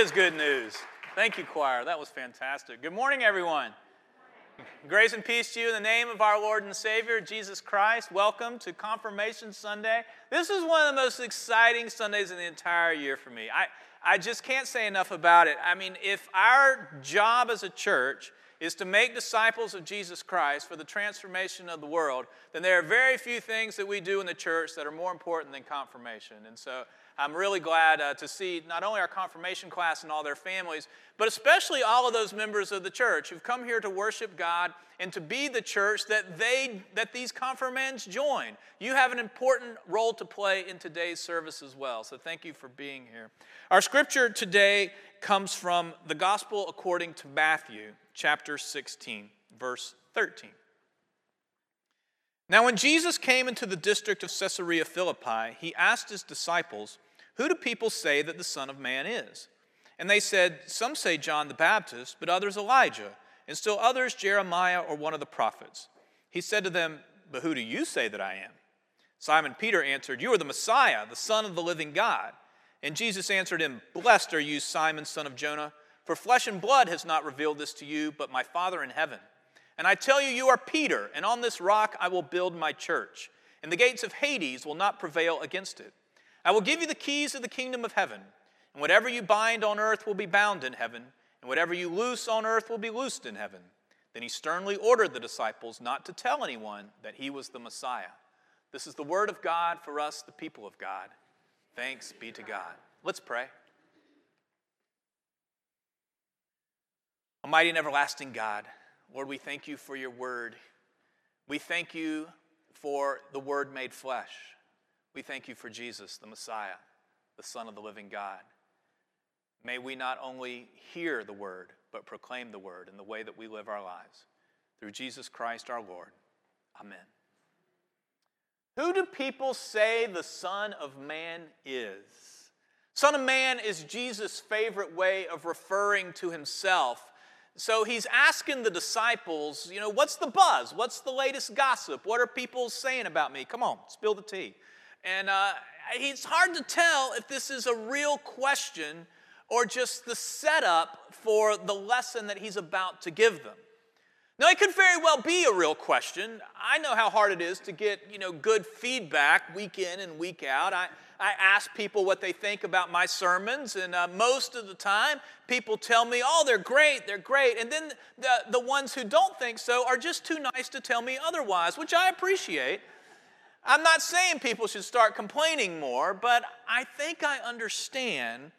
is good news. Thank you, choir. That was fantastic. Good morning, everyone. Grace and peace to you in the name of our Lord and Savior, Jesus Christ. Welcome to Confirmation Sunday. This is one of the most exciting Sundays in the entire year for me. I, I just can't say enough about it. I mean, if our job as a church is to make disciples of Jesus Christ for the transformation of the world, then there are very few things that we do in the church that are more important than confirmation. And so I'm really glad uh, to see not only our confirmation class and all their families, but especially all of those members of the church who've come here to worship God and to be the church that they that these confirmands join. You have an important role to play in today's service as well. So thank you for being here. Our scripture today comes from the Gospel according to Matthew, chapter 16, verse 13. Now, when Jesus came into the district of Caesarea Philippi, he asked his disciples, who do people say that the Son of Man is? And they said, Some say John the Baptist, but others Elijah, and still others Jeremiah or one of the prophets. He said to them, But who do you say that I am? Simon Peter answered, You are the Messiah, the Son of the living God. And Jesus answered him, Blessed are you, Simon, son of Jonah, for flesh and blood has not revealed this to you, but my Father in heaven. And I tell you, you are Peter, and on this rock I will build my church, and the gates of Hades will not prevail against it. I will give you the keys of the kingdom of heaven, and whatever you bind on earth will be bound in heaven, and whatever you loose on earth will be loosed in heaven. Then he sternly ordered the disciples not to tell anyone that he was the Messiah. This is the word of God for us, the people of God. Thanks be to God. Let's pray. Almighty and everlasting God, Lord, we thank you for your word. We thank you for the word made flesh. We thank you for Jesus, the Messiah, the Son of the living God. May we not only hear the word, but proclaim the word in the way that we live our lives. Through Jesus Christ our Lord. Amen. Who do people say the Son of Man is? Son of Man is Jesus' favorite way of referring to himself. So he's asking the disciples, you know, what's the buzz? What's the latest gossip? What are people saying about me? Come on, spill the tea. And uh, it's hard to tell if this is a real question or just the setup for the lesson that he's about to give them. Now, it could very well be a real question. I know how hard it is to get, you know, good feedback week in and week out. I, I ask people what they think about my sermons, and uh, most of the time, people tell me, oh, they're great, they're great. And then the, the ones who don't think so are just too nice to tell me otherwise, which I appreciate. I'm not saying people should start complaining more, but I think I understand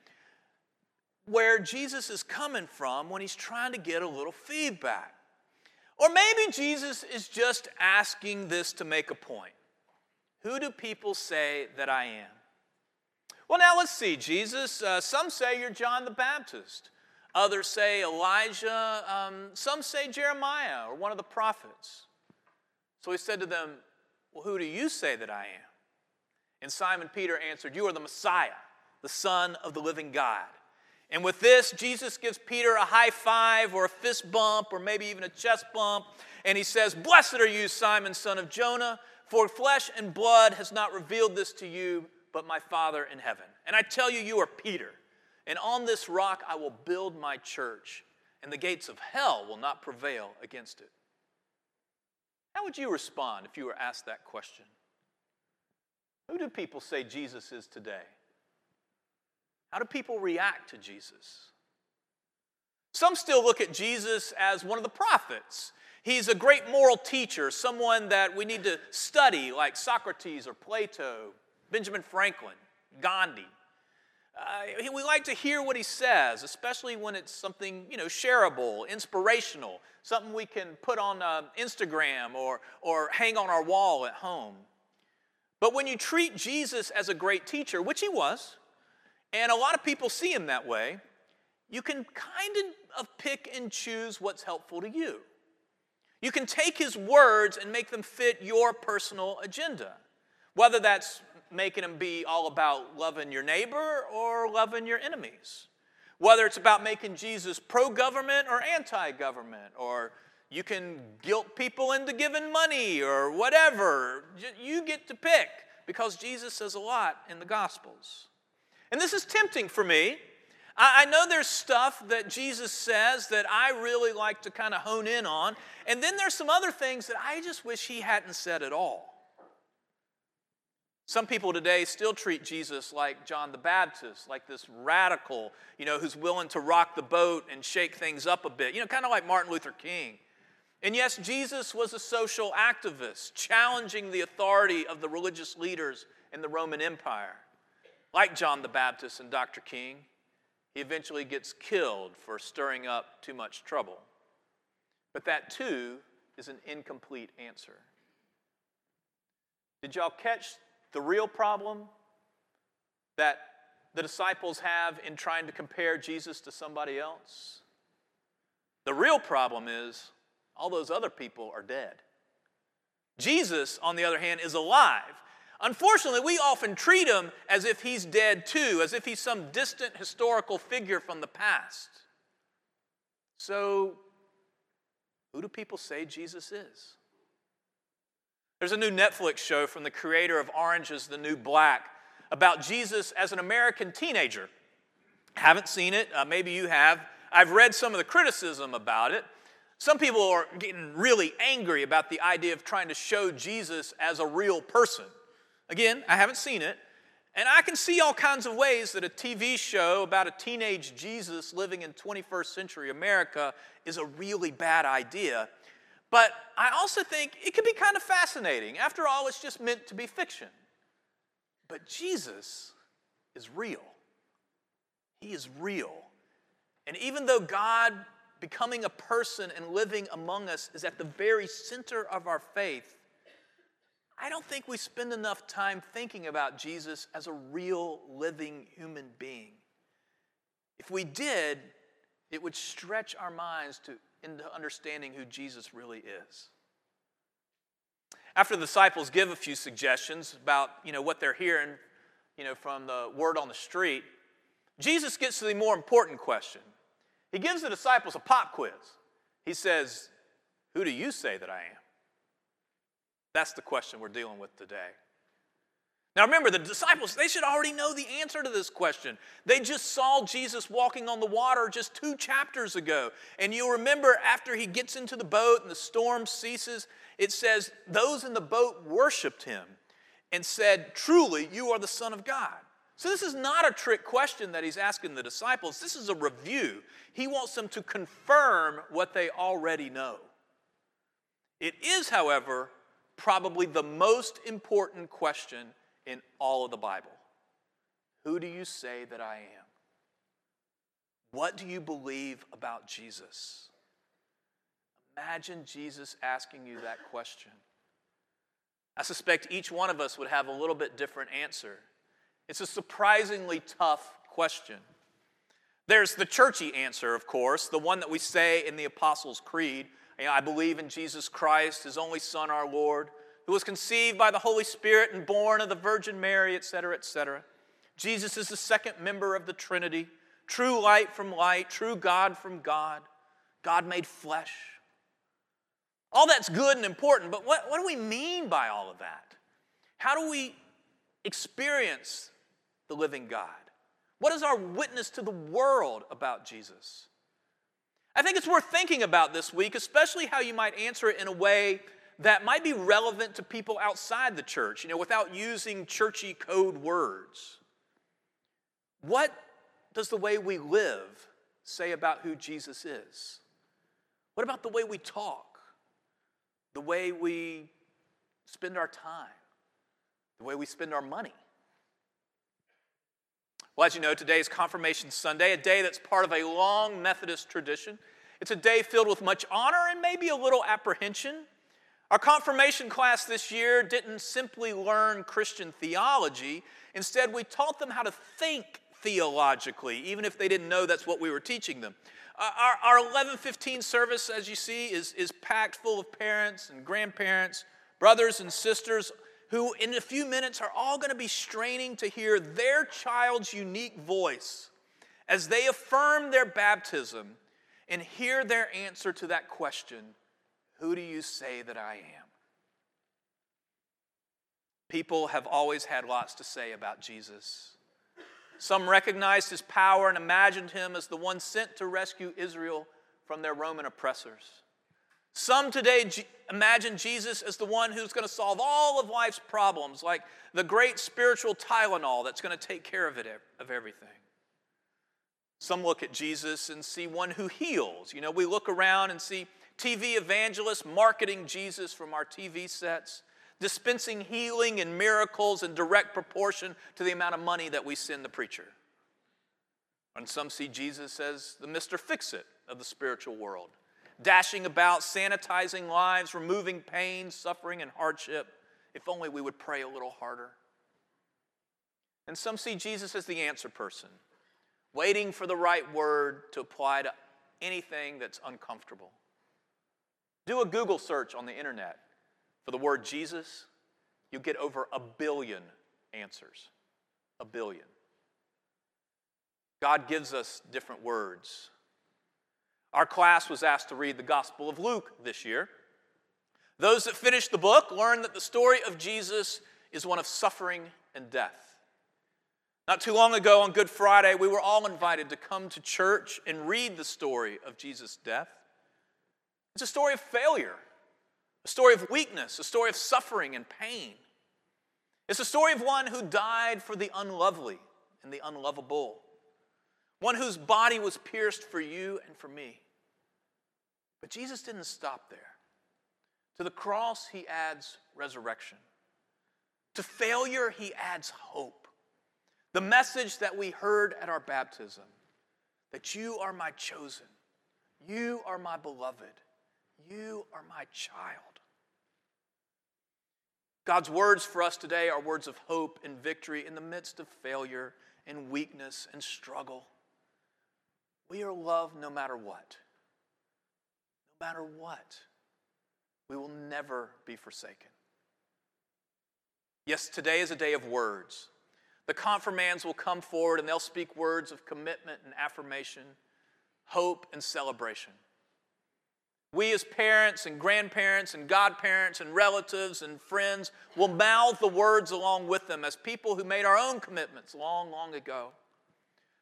where Jesus is coming from when he's trying to get a little feedback. Or maybe Jesus is just asking this to make a point. Who do people say that I am? Well, now let's see, Jesus. Uh, some say you're John the Baptist. Others say Elijah. Um, some say Jeremiah or one of the prophets. So he said to them, well, who do you say that I am? And Simon Peter answered, You are the Messiah, the Son of the living God. And with this, Jesus gives Peter a high five or a fist bump or maybe even a chest bump. And he says, Blessed are you, Simon, son of Jonah, for flesh and blood has not revealed this to you, but my Father in heaven. And I tell you, you are Peter. And on this rock I will build my church, and the gates of hell will not prevail against it. How would you respond if you were asked that question? Who do people say Jesus is today? How do people react to Jesus? Some still look at Jesus as one of the prophets. He's a great moral teacher, someone that we need to study, like Socrates or Plato, Benjamin Franklin, Gandhi. Uh, we like to hear what he says, especially when it's something you know shareable, inspirational, something we can put on uh, Instagram or, or hang on our wall at home. But when you treat Jesus as a great teacher, which he was, and a lot of people see him that way, you can kind of pick and choose what's helpful to you. You can take his words and make them fit your personal agenda, whether that's making them be all about loving your neighbor or loving your enemies. Whether it's about making Jesus pro government or anti government, or you can guilt people into giving money or whatever. You get to pick because Jesus says a lot in the Gospels. And this is tempting for me. I, I know there's stuff that Jesus says that I really like to kind of hone in on, and then there's some other things that I just wish he hadn't said at all. Some people today still treat Jesus like John the Baptist, like this radical, you know, who's willing to rock the boat and shake things up a bit, you know, kind of like Martin Luther King. And yes, Jesus was a social activist, challenging the authority of the religious leaders in the Roman Empire. Like John the Baptist and Dr. King, he eventually gets killed for stirring up too much trouble. But that too is an incomplete answer. Did y'all catch the real problem that the disciples have in trying to compare Jesus to somebody else? The real problem is all those other people are dead. Jesus, on the other hand, is alive. Unfortunately, we often treat him as if he's dead too, as if he's some distant historical figure from the past. So, who do people say Jesus is? There's a new Netflix show from the creator of Orange is the New Black about Jesus as an American teenager. Haven't seen it, uh, maybe you have. I've read some of the criticism about it. Some people are getting really angry about the idea of trying to show Jesus as a real person. Again, I haven't seen it. And I can see all kinds of ways that a TV show about a teenage Jesus living in 21st century America is a really bad idea. But I also think it could be kind of fascinating. After all, it's just meant to be fiction. But Jesus is real. He is real. And even though God becoming a person and living among us is at the very center of our faith, I don't think we spend enough time thinking about Jesus as a real living human being. If we did, it would stretch our minds to, into understanding who Jesus really is. After the disciples give a few suggestions about you know, what they're hearing you know, from the word on the street, Jesus gets to the more important question he gives the disciples a pop quiz. He says, Who do you say that I am? That's the question we're dealing with today. Now remember, the disciples, they should already know the answer to this question. They just saw Jesus walking on the water just two chapters ago. And you'll remember after he gets into the boat and the storm ceases, it says, Those in the boat worshiped him and said, Truly, you are the Son of God. So, this is not a trick question that he's asking the disciples. This is a review. He wants them to confirm what they already know. It is, however, probably the most important question in all of the Bible Who do you say that I am? What do you believe about Jesus? Imagine Jesus asking you that question. I suspect each one of us would have a little bit different answer. It's a surprisingly tough question. There's the churchy answer, of course, the one that we say in the Apostles' Creed. I believe in Jesus Christ, his only Son, our Lord, who was conceived by the Holy Spirit and born of the Virgin Mary, etc., etc. Jesus is the second member of the Trinity, true light from light, true God from God, God made flesh. All that's good and important, but what, what do we mean by all of that? How do we experience the living God? What is our witness to the world about Jesus? I think it's worth thinking about this week, especially how you might answer it in a way that might be relevant to people outside the church, you know, without using churchy code words. What does the way we live say about who Jesus is? What about the way we talk? The way we spend our time? The way we spend our money? Well, as you know, today is Confirmation Sunday, a day that's part of a long Methodist tradition. It's a day filled with much honor and maybe a little apprehension. Our confirmation class this year didn't simply learn Christian theology, instead, we taught them how to think theologically, even if they didn't know that's what we were teaching them. Uh, our, our 1115 service, as you see, is, is packed full of parents and grandparents, brothers and sisters, who in a few minutes are all going to be straining to hear their child's unique voice as they affirm their baptism and hear their answer to that question Who do you say that I am? People have always had lots to say about Jesus. Some recognized his power and imagined him as the one sent to rescue Israel from their Roman oppressors. Some today imagine Jesus as the one who's going to solve all of life's problems, like the great spiritual Tylenol that's going to take care of it of everything. Some look at Jesus and see one who heals. You know, we look around and see TV evangelists marketing Jesus from our TV sets dispensing healing and miracles in direct proportion to the amount of money that we send the preacher. And some see Jesus as the Mr. Fix It of the spiritual world, dashing about, sanitizing lives, removing pain, suffering, and hardship. If only we would pray a little harder. And some see Jesus as the answer person, waiting for the right word to apply to anything that's uncomfortable. Do a Google search on the internet for the word Jesus, you'll get over a billion answers. A billion. God gives us different words. Our class was asked to read the Gospel of Luke this year. Those that finished the book learned that the story of Jesus is one of suffering and death. Not too long ago on Good Friday, we were all invited to come to church and read the story of Jesus' death. It's a story of failure a story of weakness, a story of suffering and pain. It's a story of one who died for the unlovely and the unlovable, one whose body was pierced for you and for me. But Jesus didn't stop there. To the cross, he adds resurrection. To failure, he adds hope. The message that we heard at our baptism that you are my chosen, you are my beloved, you are my child. God's words for us today are words of hope and victory in the midst of failure and weakness and struggle. We are loved no matter what. No matter what. We will never be forsaken. Yes, today is a day of words. The confirmands will come forward and they'll speak words of commitment and affirmation, hope and celebration. We, as parents and grandparents and godparents and relatives and friends, will mouth the words along with them as people who made our own commitments long, long ago.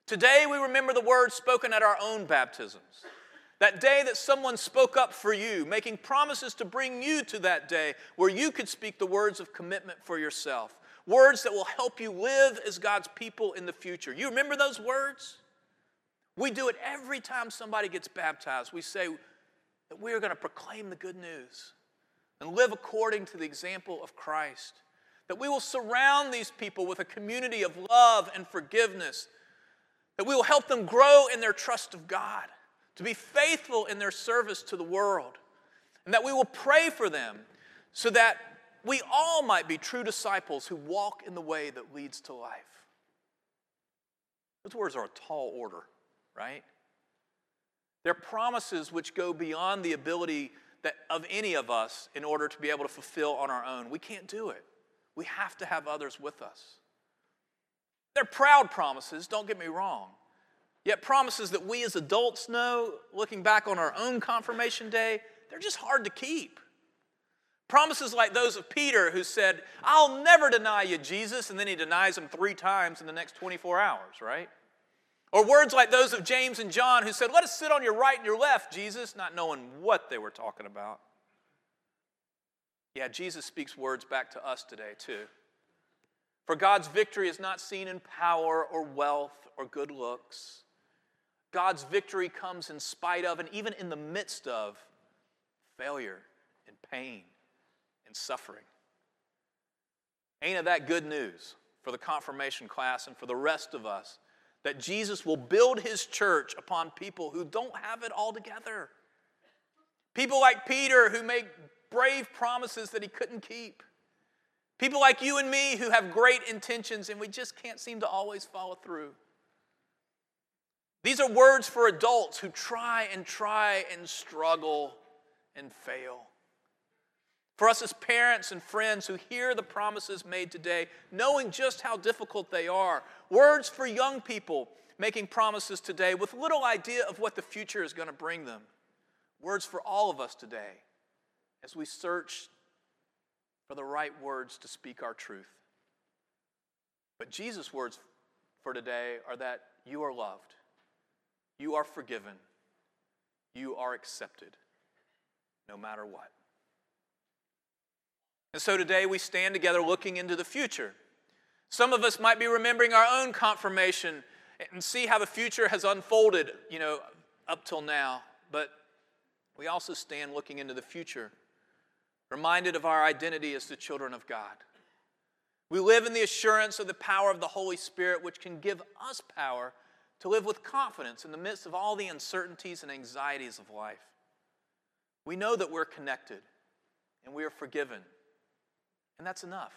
Today, we remember the words spoken at our own baptisms. That day that someone spoke up for you, making promises to bring you to that day where you could speak the words of commitment for yourself. Words that will help you live as God's people in the future. You remember those words? We do it every time somebody gets baptized. We say, that we are going to proclaim the good news and live according to the example of Christ. That we will surround these people with a community of love and forgiveness. That we will help them grow in their trust of God, to be faithful in their service to the world. And that we will pray for them so that we all might be true disciples who walk in the way that leads to life. Those words are a tall order, right? They're promises which go beyond the ability that, of any of us in order to be able to fulfill on our own. We can't do it. We have to have others with us. They're proud promises, don't get me wrong. Yet, promises that we as adults know, looking back on our own confirmation day, they're just hard to keep. Promises like those of Peter, who said, I'll never deny you, Jesus, and then he denies him three times in the next 24 hours, right? Or words like those of James and John who said, Let us sit on your right and your left, Jesus, not knowing what they were talking about. Yeah, Jesus speaks words back to us today, too. For God's victory is not seen in power or wealth or good looks. God's victory comes in spite of and even in the midst of failure and pain and suffering. Ain't that good news for the confirmation class and for the rest of us? That Jesus will build his church upon people who don't have it all together. People like Peter who make brave promises that he couldn't keep. People like you and me who have great intentions and we just can't seem to always follow through. These are words for adults who try and try and struggle and fail. For us as parents and friends who hear the promises made today, knowing just how difficult they are, words for young people making promises today with little idea of what the future is going to bring them, words for all of us today as we search for the right words to speak our truth. But Jesus' words for today are that you are loved, you are forgiven, you are accepted, no matter what. And so today we stand together looking into the future. Some of us might be remembering our own confirmation and see how the future has unfolded, you know, up till now. But we also stand looking into the future, reminded of our identity as the children of God. We live in the assurance of the power of the Holy Spirit, which can give us power to live with confidence in the midst of all the uncertainties and anxieties of life. We know that we're connected and we are forgiven, and that's enough.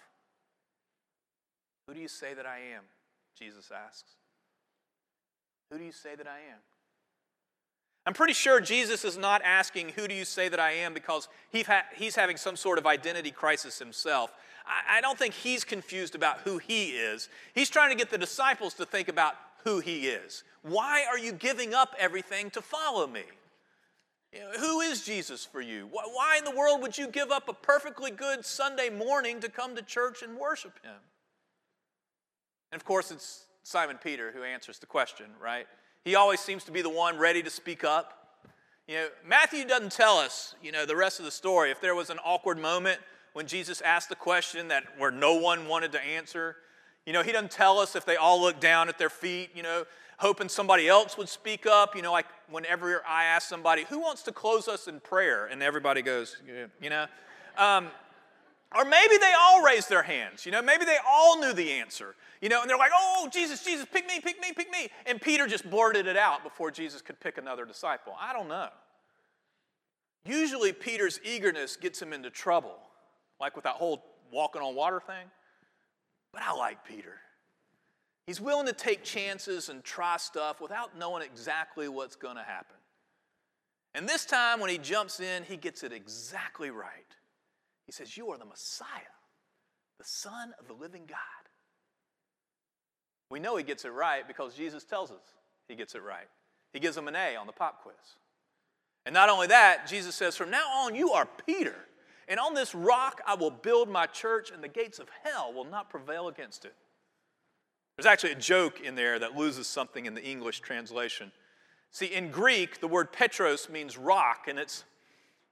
Who do you say that I am? Jesus asks. Who do you say that I am? I'm pretty sure Jesus is not asking, Who do you say that I am? because he's having some sort of identity crisis himself. I don't think he's confused about who he is. He's trying to get the disciples to think about who he is. Why are you giving up everything to follow me? Who is Jesus for you? Why in the world would you give up a perfectly good Sunday morning to come to church and worship him? And of course, it's Simon Peter who answers the question, right? He always seems to be the one ready to speak up. You know, Matthew doesn't tell us, you know, the rest of the story. If there was an awkward moment when Jesus asked the question that where no one wanted to answer, you know, he doesn't tell us if they all looked down at their feet, you know, hoping somebody else would speak up. You know, like whenever I ask somebody, who wants to close us in prayer? And everybody goes, you know. Um, or maybe they all raised their hands, you know, maybe they all knew the answer, you know, and they're like, oh, Jesus, Jesus, pick me, pick me, pick me. And Peter just blurted it out before Jesus could pick another disciple. I don't know. Usually, Peter's eagerness gets him into trouble, like with that whole walking on water thing. But I like Peter. He's willing to take chances and try stuff without knowing exactly what's going to happen. And this time, when he jumps in, he gets it exactly right. He says, You are the Messiah, the Son of the living God. We know he gets it right because Jesus tells us he gets it right. He gives him an A on the pop quiz. And not only that, Jesus says, From now on, you are Peter. And on this rock I will build my church, and the gates of hell will not prevail against it. There's actually a joke in there that loses something in the English translation. See, in Greek, the word Petros means rock, and it's,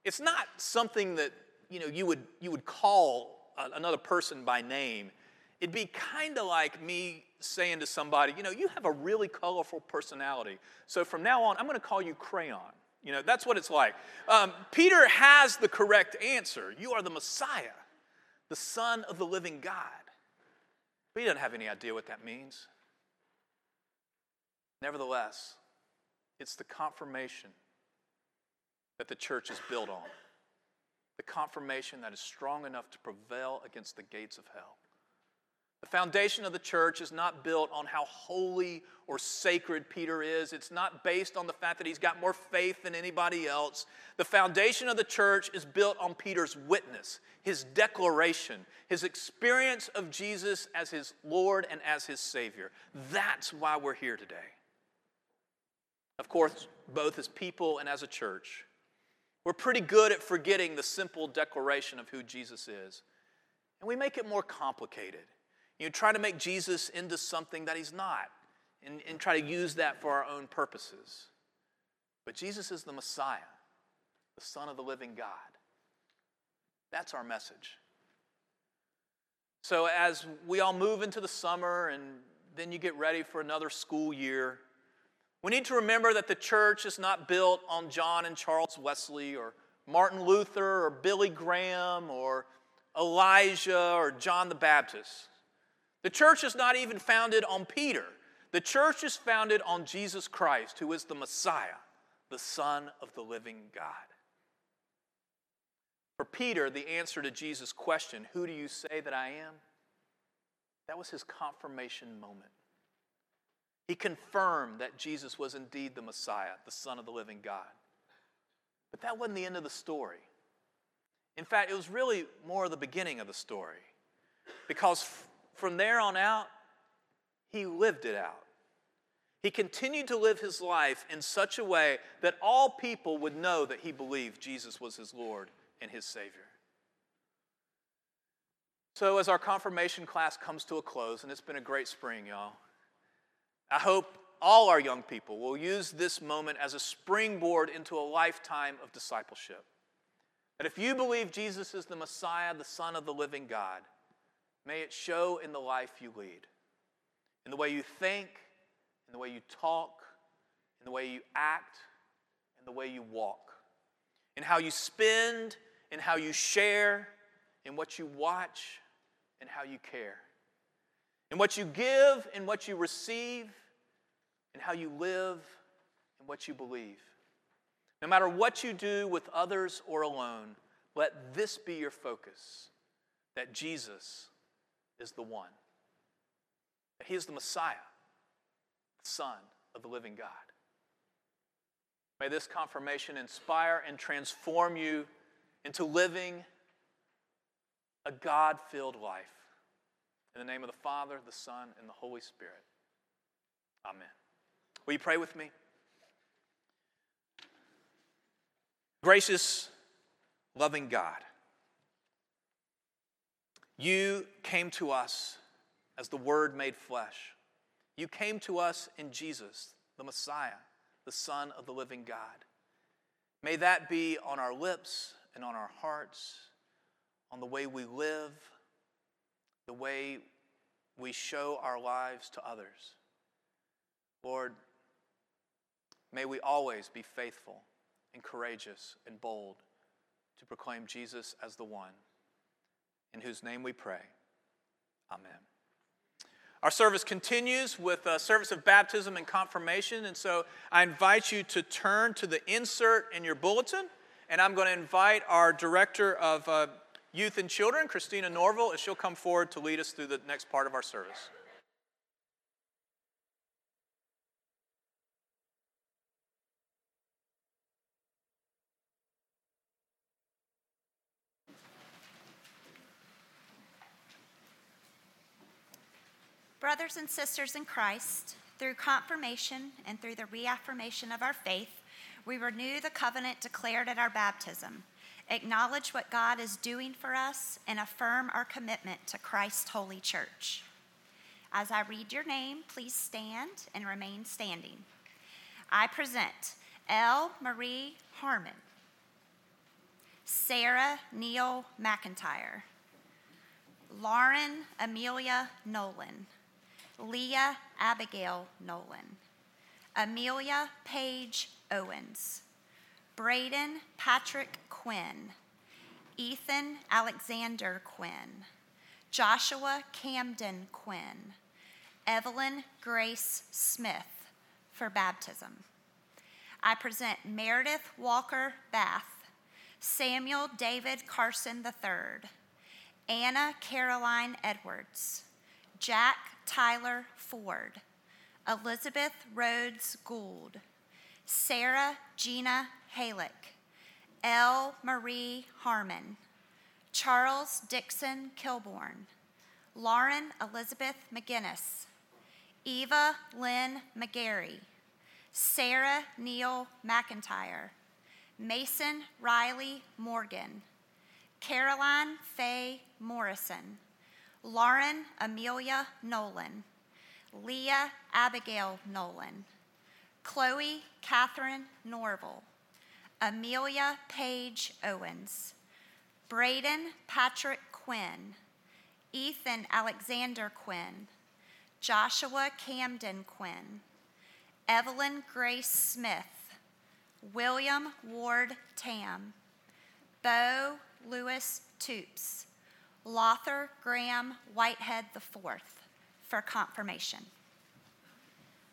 it's not something that you, know, you, would, you would call another person by name. It'd be kind of like me saying to somebody, you know, you have a really colorful personality. So from now on, I'm going to call you Crayon. You know, that's what it's like. Um, Peter has the correct answer. You are the Messiah, the Son of the living God. But he doesn't have any idea what that means. Nevertheless, it's the confirmation that the church is built on, the confirmation that is strong enough to prevail against the gates of hell. The foundation of the church is not built on how holy or sacred Peter is. It's not based on the fact that he's got more faith than anybody else. The foundation of the church is built on Peter's witness, his declaration, his experience of Jesus as his Lord and as his Savior. That's why we're here today. Of course, both as people and as a church, we're pretty good at forgetting the simple declaration of who Jesus is, and we make it more complicated. You know, try to make Jesus into something that he's not and, and try to use that for our own purposes. But Jesus is the Messiah, the Son of the living God. That's our message. So, as we all move into the summer and then you get ready for another school year, we need to remember that the church is not built on John and Charles Wesley or Martin Luther or Billy Graham or Elijah or John the Baptist. The church is not even founded on Peter. The church is founded on Jesus Christ, who is the Messiah, the Son of the living God. For Peter, the answer to Jesus' question, Who do you say that I am? That was his confirmation moment. He confirmed that Jesus was indeed the Messiah, the Son of the living God. But that wasn't the end of the story. In fact, it was really more the beginning of the story. Because from there on out, he lived it out. He continued to live his life in such a way that all people would know that he believed Jesus was his Lord and his Savior. So, as our confirmation class comes to a close, and it's been a great spring, y'all, I hope all our young people will use this moment as a springboard into a lifetime of discipleship. That if you believe Jesus is the Messiah, the Son of the living God, may it show in the life you lead, in the way you think, in the way you talk, in the way you act, in the way you walk, in how you spend, in how you share, in what you watch, and how you care, in what you give, in what you receive, in how you live, and what you believe. No matter what you do with others or alone, let this be your focus that Jesus is the one, He is the Messiah, the Son of the living God. May this confirmation inspire and transform you into living a God filled life. In the name of the Father, the Son, and the Holy Spirit. Amen. Will you pray with me? Gracious, loving God, you came to us as the Word made flesh. You came to us in Jesus, the Messiah, the Son of the living God. May that be on our lips and on our hearts, on the way we live, the way we show our lives to others. Lord, may we always be faithful and courageous and bold to proclaim Jesus as the one in whose name we pray. Amen. Our service continues with a service of baptism and confirmation, and so I invite you to turn to the insert in your bulletin, and I'm going to invite our director of uh, youth and children, Christina Norville, as she'll come forward to lead us through the next part of our service. Brothers and sisters in Christ, through confirmation and through the reaffirmation of our faith, we renew the covenant declared at our baptism, acknowledge what God is doing for us, and affirm our commitment to Christ's holy church. As I read your name, please stand and remain standing. I present L. Marie Harmon, Sarah Neal McIntyre, Lauren Amelia Nolan. Leah Abigail Nolan, Amelia Page Owens, Braden Patrick Quinn, Ethan Alexander Quinn, Joshua Camden Quinn, Evelyn Grace Smith for baptism. I present Meredith Walker Bath, Samuel David Carson III, Anna Caroline Edwards, Jack Tyler Ford, Elizabeth Rhodes Gould, Sarah Gina Halick, L. Marie Harmon, Charles Dixon Kilborn, Lauren Elizabeth McGinnis, Eva Lynn McGarry, Sarah Neal McIntyre, Mason Riley Morgan, Caroline Faye Morrison, Lauren Amelia Nolan, Leah Abigail Nolan, Chloe Catherine Norville, Amelia Page Owens, Braden Patrick Quinn, Ethan Alexander Quinn, Joshua Camden Quinn, Evelyn Grace Smith, William Ward Tam, Bo Lewis Toops, Lothar Graham Whitehead IV for confirmation.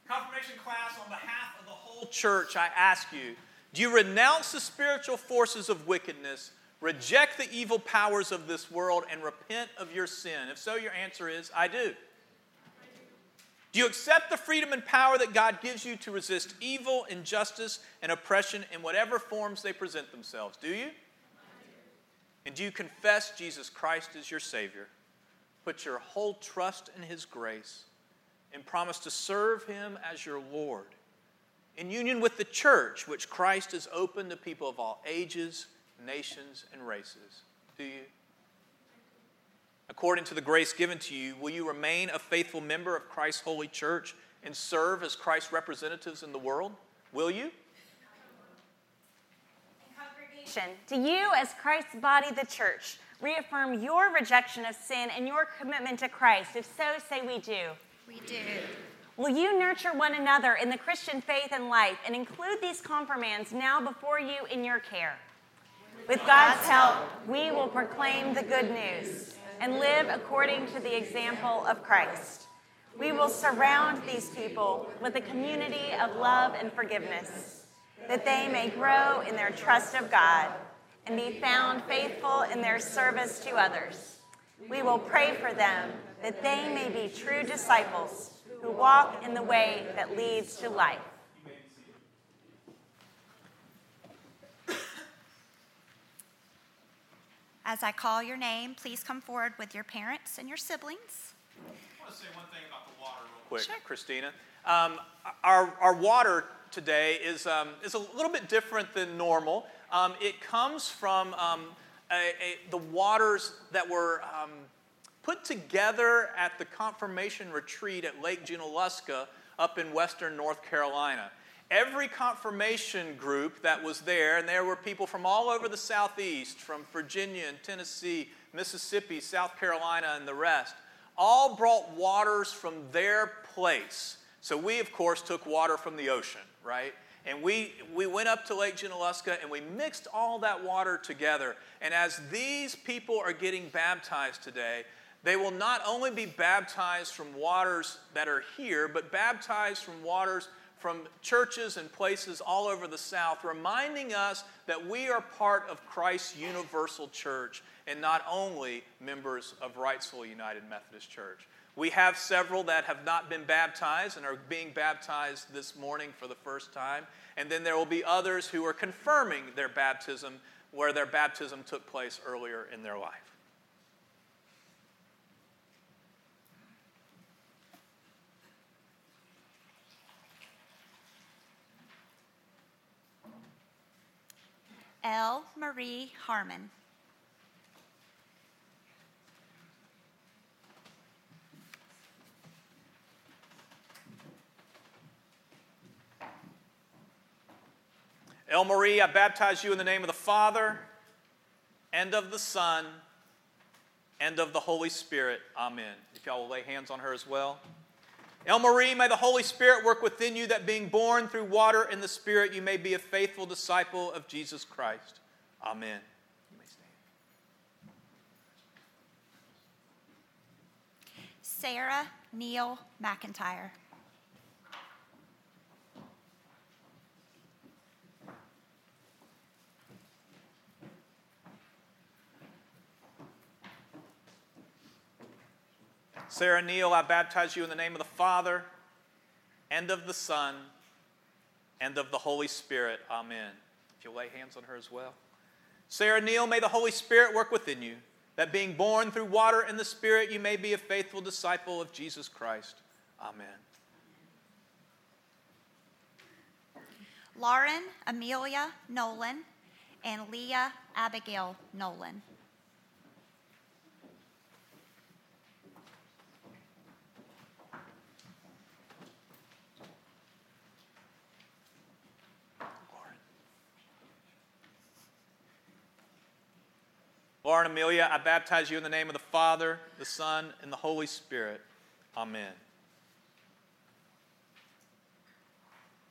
Confirmation class, on behalf of the whole church, I ask you do you renounce the spiritual forces of wickedness, reject the evil powers of this world, and repent of your sin? If so, your answer is I do. Do you accept the freedom and power that God gives you to resist evil, injustice, and oppression in whatever forms they present themselves? Do you? And do you confess Jesus Christ as your Savior? Put your whole trust in His grace and promise to serve Him as your Lord in union with the church, which Christ has opened to people of all ages, nations, and races. Do you? According to the grace given to you, will you remain a faithful member of Christ's holy church and serve as Christ's representatives in the world? Will you? Congregation, do you, as Christ's body, the church, reaffirm your rejection of sin and your commitment to Christ? If so, say we do. We do. Will you nurture one another in the Christian faith and life and include these confirmands now before you in your care? With God's help, we will proclaim the good news and live according to the example of Christ. We will surround these people with a community of love and forgiveness, that they may grow in their trust of God and be found faithful in their service to others. We will pray for them that they may be true disciples who walk in the way that leads to life. As I call your name, please come forward with your parents and your siblings. I want to say one thing about the water, real quick, Sure. Christina. Um, our, our water today is, um, is a little bit different than normal. Um, it comes from um, a, a, the waters that were um, put together at the confirmation retreat at Lake Junaluska up in western North Carolina. Every confirmation group that was there, and there were people from all over the Southeast, from Virginia and Tennessee, Mississippi, South Carolina, and the rest, all brought waters from their place. So we, of course, took water from the ocean, right? And we, we went up to Lake Junaluska and we mixed all that water together. And as these people are getting baptized today, they will not only be baptized from waters that are here, but baptized from waters from churches and places all over the South, reminding us that we are part of Christ's universal church and not only members of Wrightsville United Methodist Church. We have several that have not been baptized and are being baptized this morning for the first time. And then there will be others who are confirming their baptism where their baptism took place earlier in their life. L. Marie Harmon. El Marie, I baptize you in the name of the Father and of the Son and of the Holy Spirit. Amen. If y'all will lay hands on her as well. El Marie, may the Holy Spirit work within you that being born through water and the Spirit, you may be a faithful disciple of Jesus Christ. Amen. You may stand. Sarah Neal McIntyre. Sarah Neal, I baptize you in the name of the Father and of the Son and of the Holy Spirit. Amen. If you'll lay hands on her as well. Sarah Neal, may the Holy Spirit work within you, that being born through water and the Spirit, you may be a faithful disciple of Jesus Christ. Amen. Lauren Amelia Nolan and Leah Abigail Nolan. Lauren. Lauren Amelia, I baptize you in the name of the Father, the Son, and the Holy Spirit. Amen.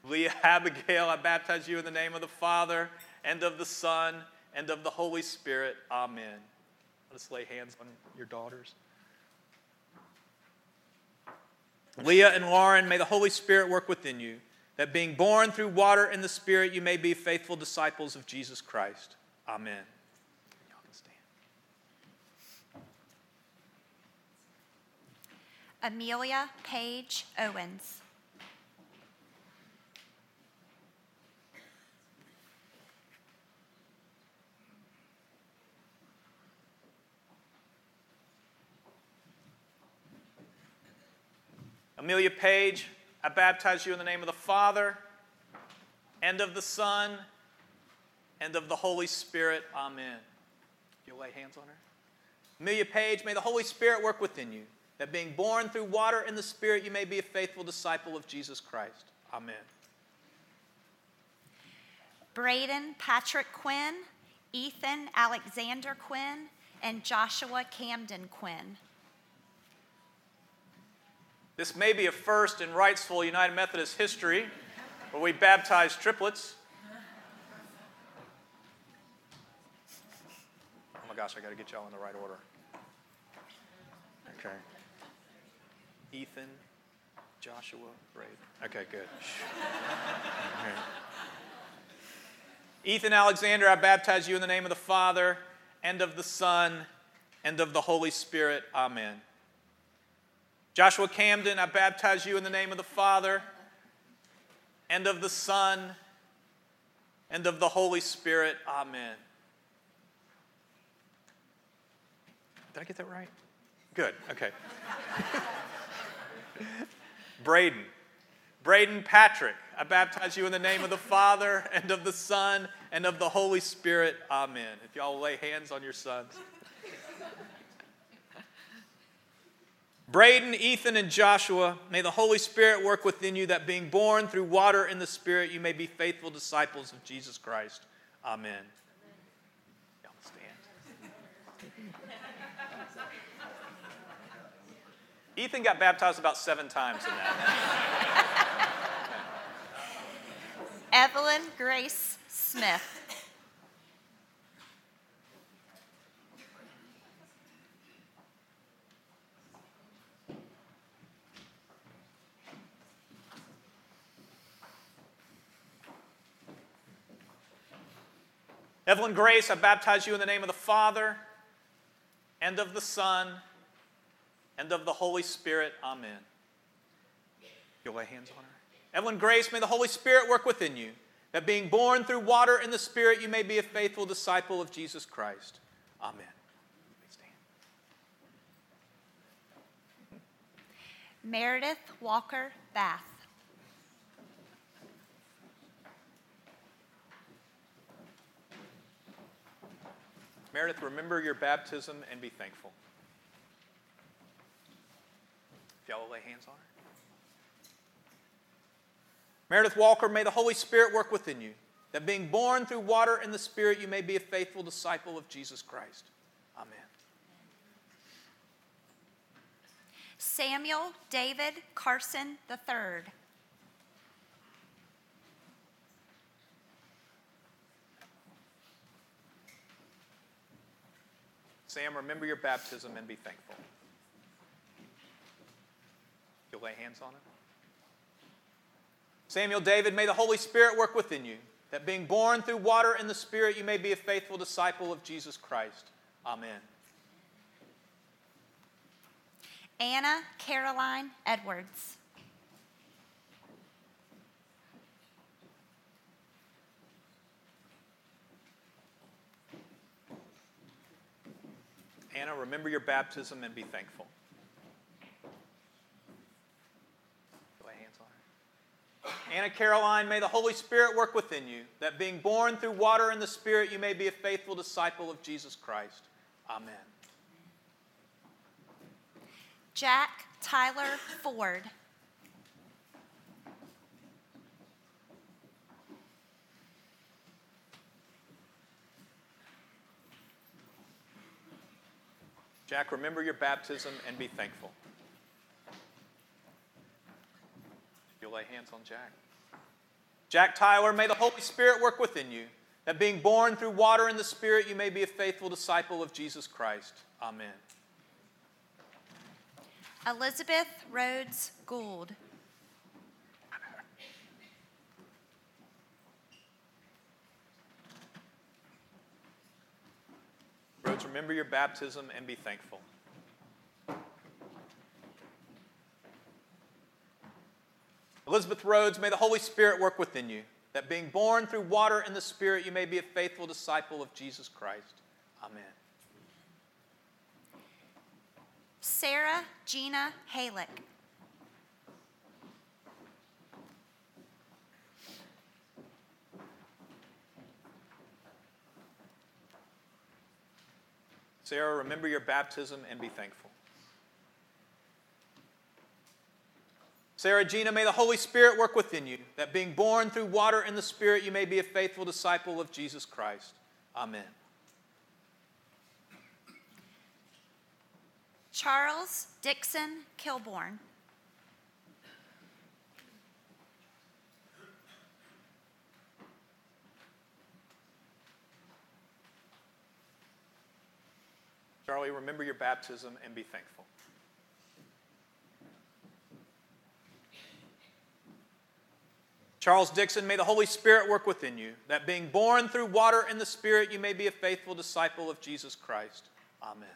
Leah Abigail, I baptize you in the name of the Father, and of the Son, and of the Holy Spirit. Amen. Let us lay hands on your daughters. Leah and Lauren, may the Holy Spirit work within you, that being born through water and the Spirit, you may be faithful disciples of Jesus Christ. Amen. Y'all can stand. Amelia Page Owens. Amelia Page, I baptize you in the name of the Father and of the Son and of the Holy Spirit. Amen. You'll lay hands on her. Amelia Page, may the Holy Spirit work within you, that being born through water and the Spirit, you may be a faithful disciple of Jesus Christ. Amen. Braden Patrick Quinn, Ethan Alexander Quinn, and Joshua Camden Quinn. This may be a first in Wrightsville United Methodist history where we baptize triplets. Oh my gosh, I got to get y'all in the right order. Okay. Ethan, Joshua, Braden. Okay, good. Ethan Alexander, I baptize you in the name of the Father and of the Son and of the Holy Spirit. Amen. Joshua Camden, I baptize you in the name of the Father and of the Son and of the Holy Spirit. Amen. Did I get that right? Good, okay. Braden. Braden Patrick, I baptize you in the name of the Father and of the Son and of the Holy Spirit. Amen. If y'all lay hands on your sons. Braden, Ethan, and Joshua, may the Holy Spirit work within you that being born through water and the Spirit, you may be faithful disciples of Jesus Christ. Amen. Y'all stand. Ethan got baptized about seven times in that. Evelyn Grace Smith. Evelyn Grace, I baptize you in the name of the Father and of the Son and of the Holy Spirit. Amen. You'll lay hands on her. Evelyn Grace, may the Holy Spirit work within you, that being born through water and the Spirit, you may be a faithful disciple of Jesus Christ. Amen. Stand. Meredith Walker Bath. Meredith, remember your baptism and be thankful. If y'all will lay hands on her. Meredith Walker, may the Holy Spirit work within you, that being born through water and the Spirit, you may be a faithful disciple of Jesus Christ. Amen. Samuel David Carson III. Sam, remember your baptism and be thankful. You'll lay hands on it. Samuel David, may the Holy Spirit work within you, that being born through water and the Spirit, you may be a faithful disciple of Jesus Christ. Amen. Anna Caroline Edwards. Anna, remember your baptism and be thankful. Lay hands on her. Anna Caroline, may the Holy Spirit work within you, that being born through water and the Spirit, you may be a faithful disciple of Jesus Christ. Amen. Jack Tyler Ford. Jack, remember your baptism and be thankful. You'll lay hands on Jack. Jack Tyler, may the Holy Spirit work within you, that being born through water and the Spirit, you may be a faithful disciple of Jesus Christ. Amen. Elizabeth Rhodes Gould. Rhodes, remember your baptism and be thankful. Elizabeth Rhodes, may the Holy Spirit work within you, that being born through water and the Spirit, you may be a faithful disciple of Jesus Christ. Amen. Sarah Gina Halick. Sarah, remember your baptism and be thankful. Sarah Gina, may the Holy Spirit work within you, that being born through water and the Spirit, you may be a faithful disciple of Jesus Christ. Amen. Charles Dixon Kilborn. Charlie, remember your baptism and be thankful. Charles Dixon, may the Holy Spirit work within you, that being born through water and the Spirit, you may be a faithful disciple of Jesus Christ. Amen.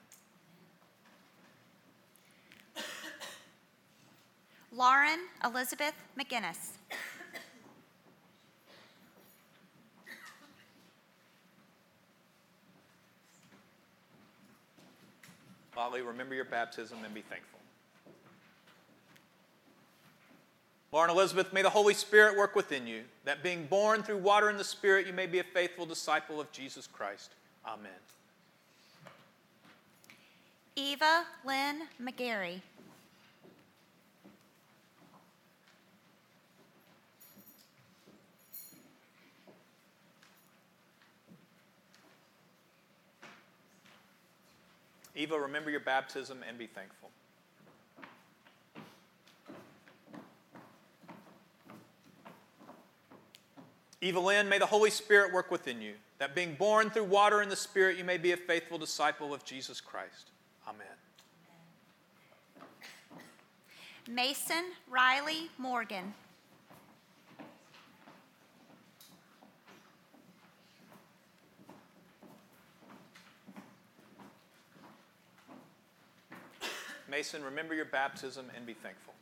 Lauren Elizabeth McGinnis. Lolly, remember your baptism and be thankful. Lauren Elizabeth, may the Holy Spirit work within you, that being born through water and the Spirit, you may be a faithful disciple of Jesus Christ. Amen. Eva Lynn McGarry. Eva, remember your baptism and be thankful. Evelyn, may the Holy Spirit work within you, that being born through water and the Spirit, you may be a faithful disciple of Jesus Christ. Amen. Mason Riley Morgan. Mason, remember your baptism and be thankful.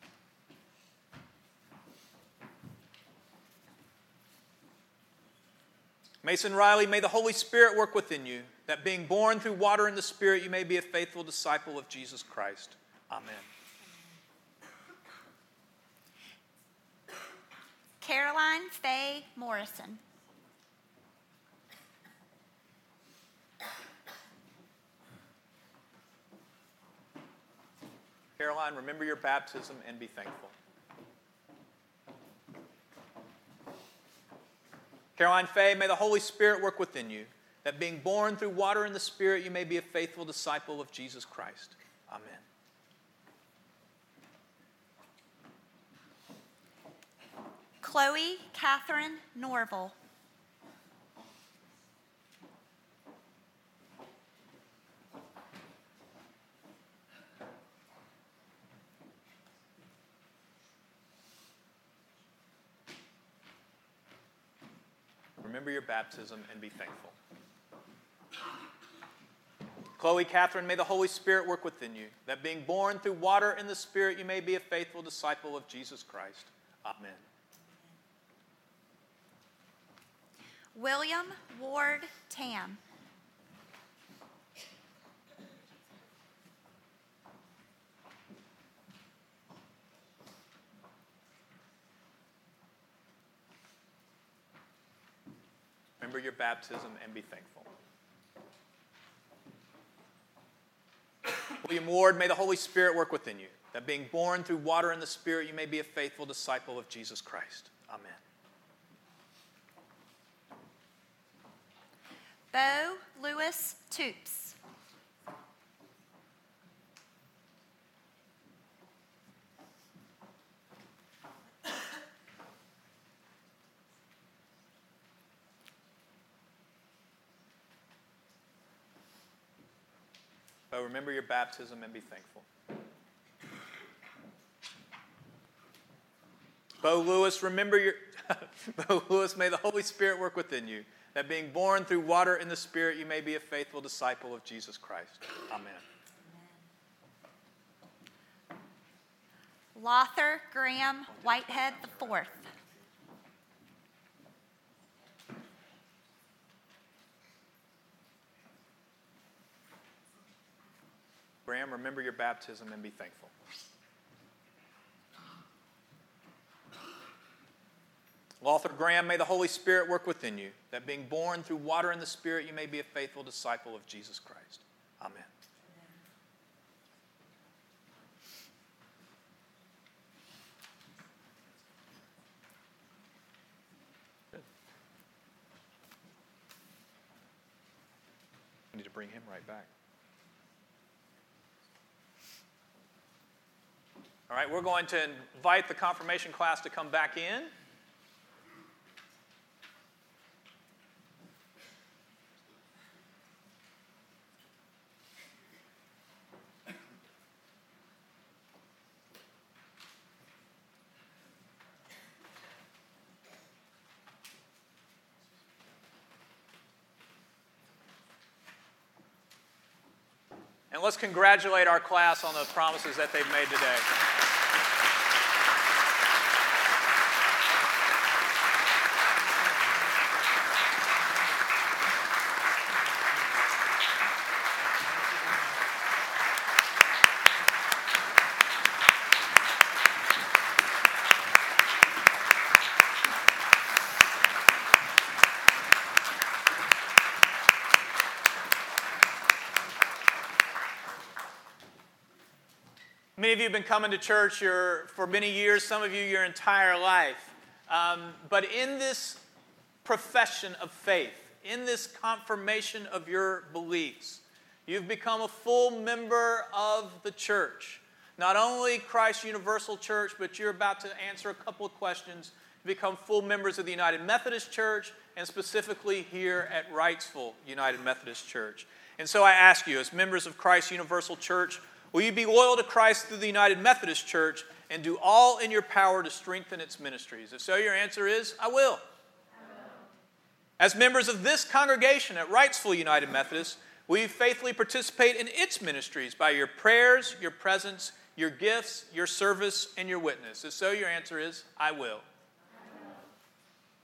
Mason Riley, may the Holy Spirit work within you, that being born through water and the Spirit, you may be a faithful disciple of Jesus Christ. Amen. Caroline Faye Morrison. Caroline, remember your baptism and be thankful. Caroline Faye, may the Holy Spirit work within you, that being born through water and the Spirit, you may be a faithful disciple of Jesus Christ. Amen. Chloe Catherine Norval. Remember your baptism and be thankful. Chloe Catherine, may the Holy Spirit work within you, that being born through water and the Spirit, you may be a faithful disciple of Jesus Christ. Amen. William Ward Tam. Remember your baptism and be thankful. William Ward, may the Holy Spirit work within you, that being born through water and the Spirit, you may be a faithful disciple of Jesus Christ. Amen. Bo Lewis Toops. But remember your baptism and be thankful. Bo Lewis, remember your. Bo Lewis, may the Holy Spirit work within you, that being born through water and the Spirit, you may be a faithful disciple of Jesus Christ. Amen. Lothar Graham Whitehead IV. Graham, remember your baptism and be thankful. Lothar Graham, may the Holy Spirit work within you, that being born through water and the Spirit, you may be a faithful disciple of Jesus Christ. Amen. We need to bring him right back. All right, we're going to invite the confirmation class to come back in. And let's congratulate our class on the promises that they've made today. Many of you have been coming to church for many years, some of you your entire life. Um, but in this profession of faith, in this confirmation of your beliefs, you've become a full member of the church. Not only Christ Universal Church, but you're about to answer a couple of questions to become full members of the United Methodist Church, and specifically here at Wrightsville United Methodist Church. And so I ask you, as members of Christ Universal Church, Will you be loyal to Christ through the United Methodist Church and do all in your power to strengthen its ministries? If so, your answer is, I will. As members of this congregation at Wrightsville United Methodist, will you faithfully participate in its ministries by your prayers, your presence, your gifts, your service, and your witness? If so, your answer is, I will.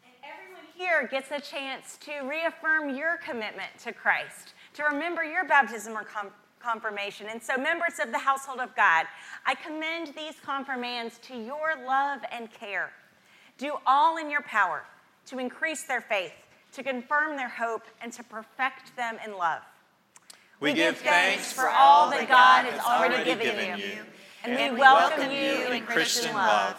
And everyone here gets a chance to reaffirm your commitment to Christ, to remember your baptism or com- confirmation. And so, members of the household of God, I commend these confirmands to your love and care. Do all in your power to increase their faith, to confirm their hope, and to perfect them in love. We, we give thanks for all that God has already given you, and we welcome you in Christian love.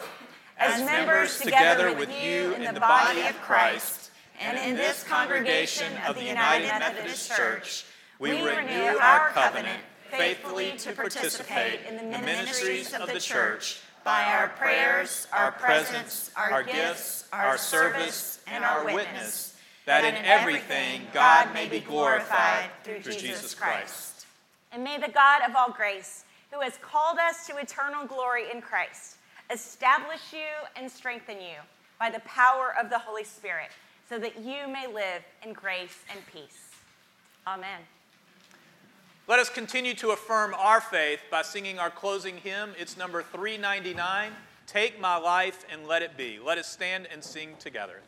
As members together with you in the body of Christ, and in this congregation of the United Methodist Church, we renew our covenant faithfully to participate in the ministries of the church by our prayers, our presence, our gifts, our service, and our witness, that in everything God may be glorified through Jesus Christ. And may the God of all grace, who has called us to eternal glory in Christ, establish you and strengthen you by the power of the Holy Spirit, so that you may live in grace and peace. Amen. Let us continue to affirm our faith by singing our closing hymn. It's number 399 Take My Life and Let It Be. Let us stand and sing together.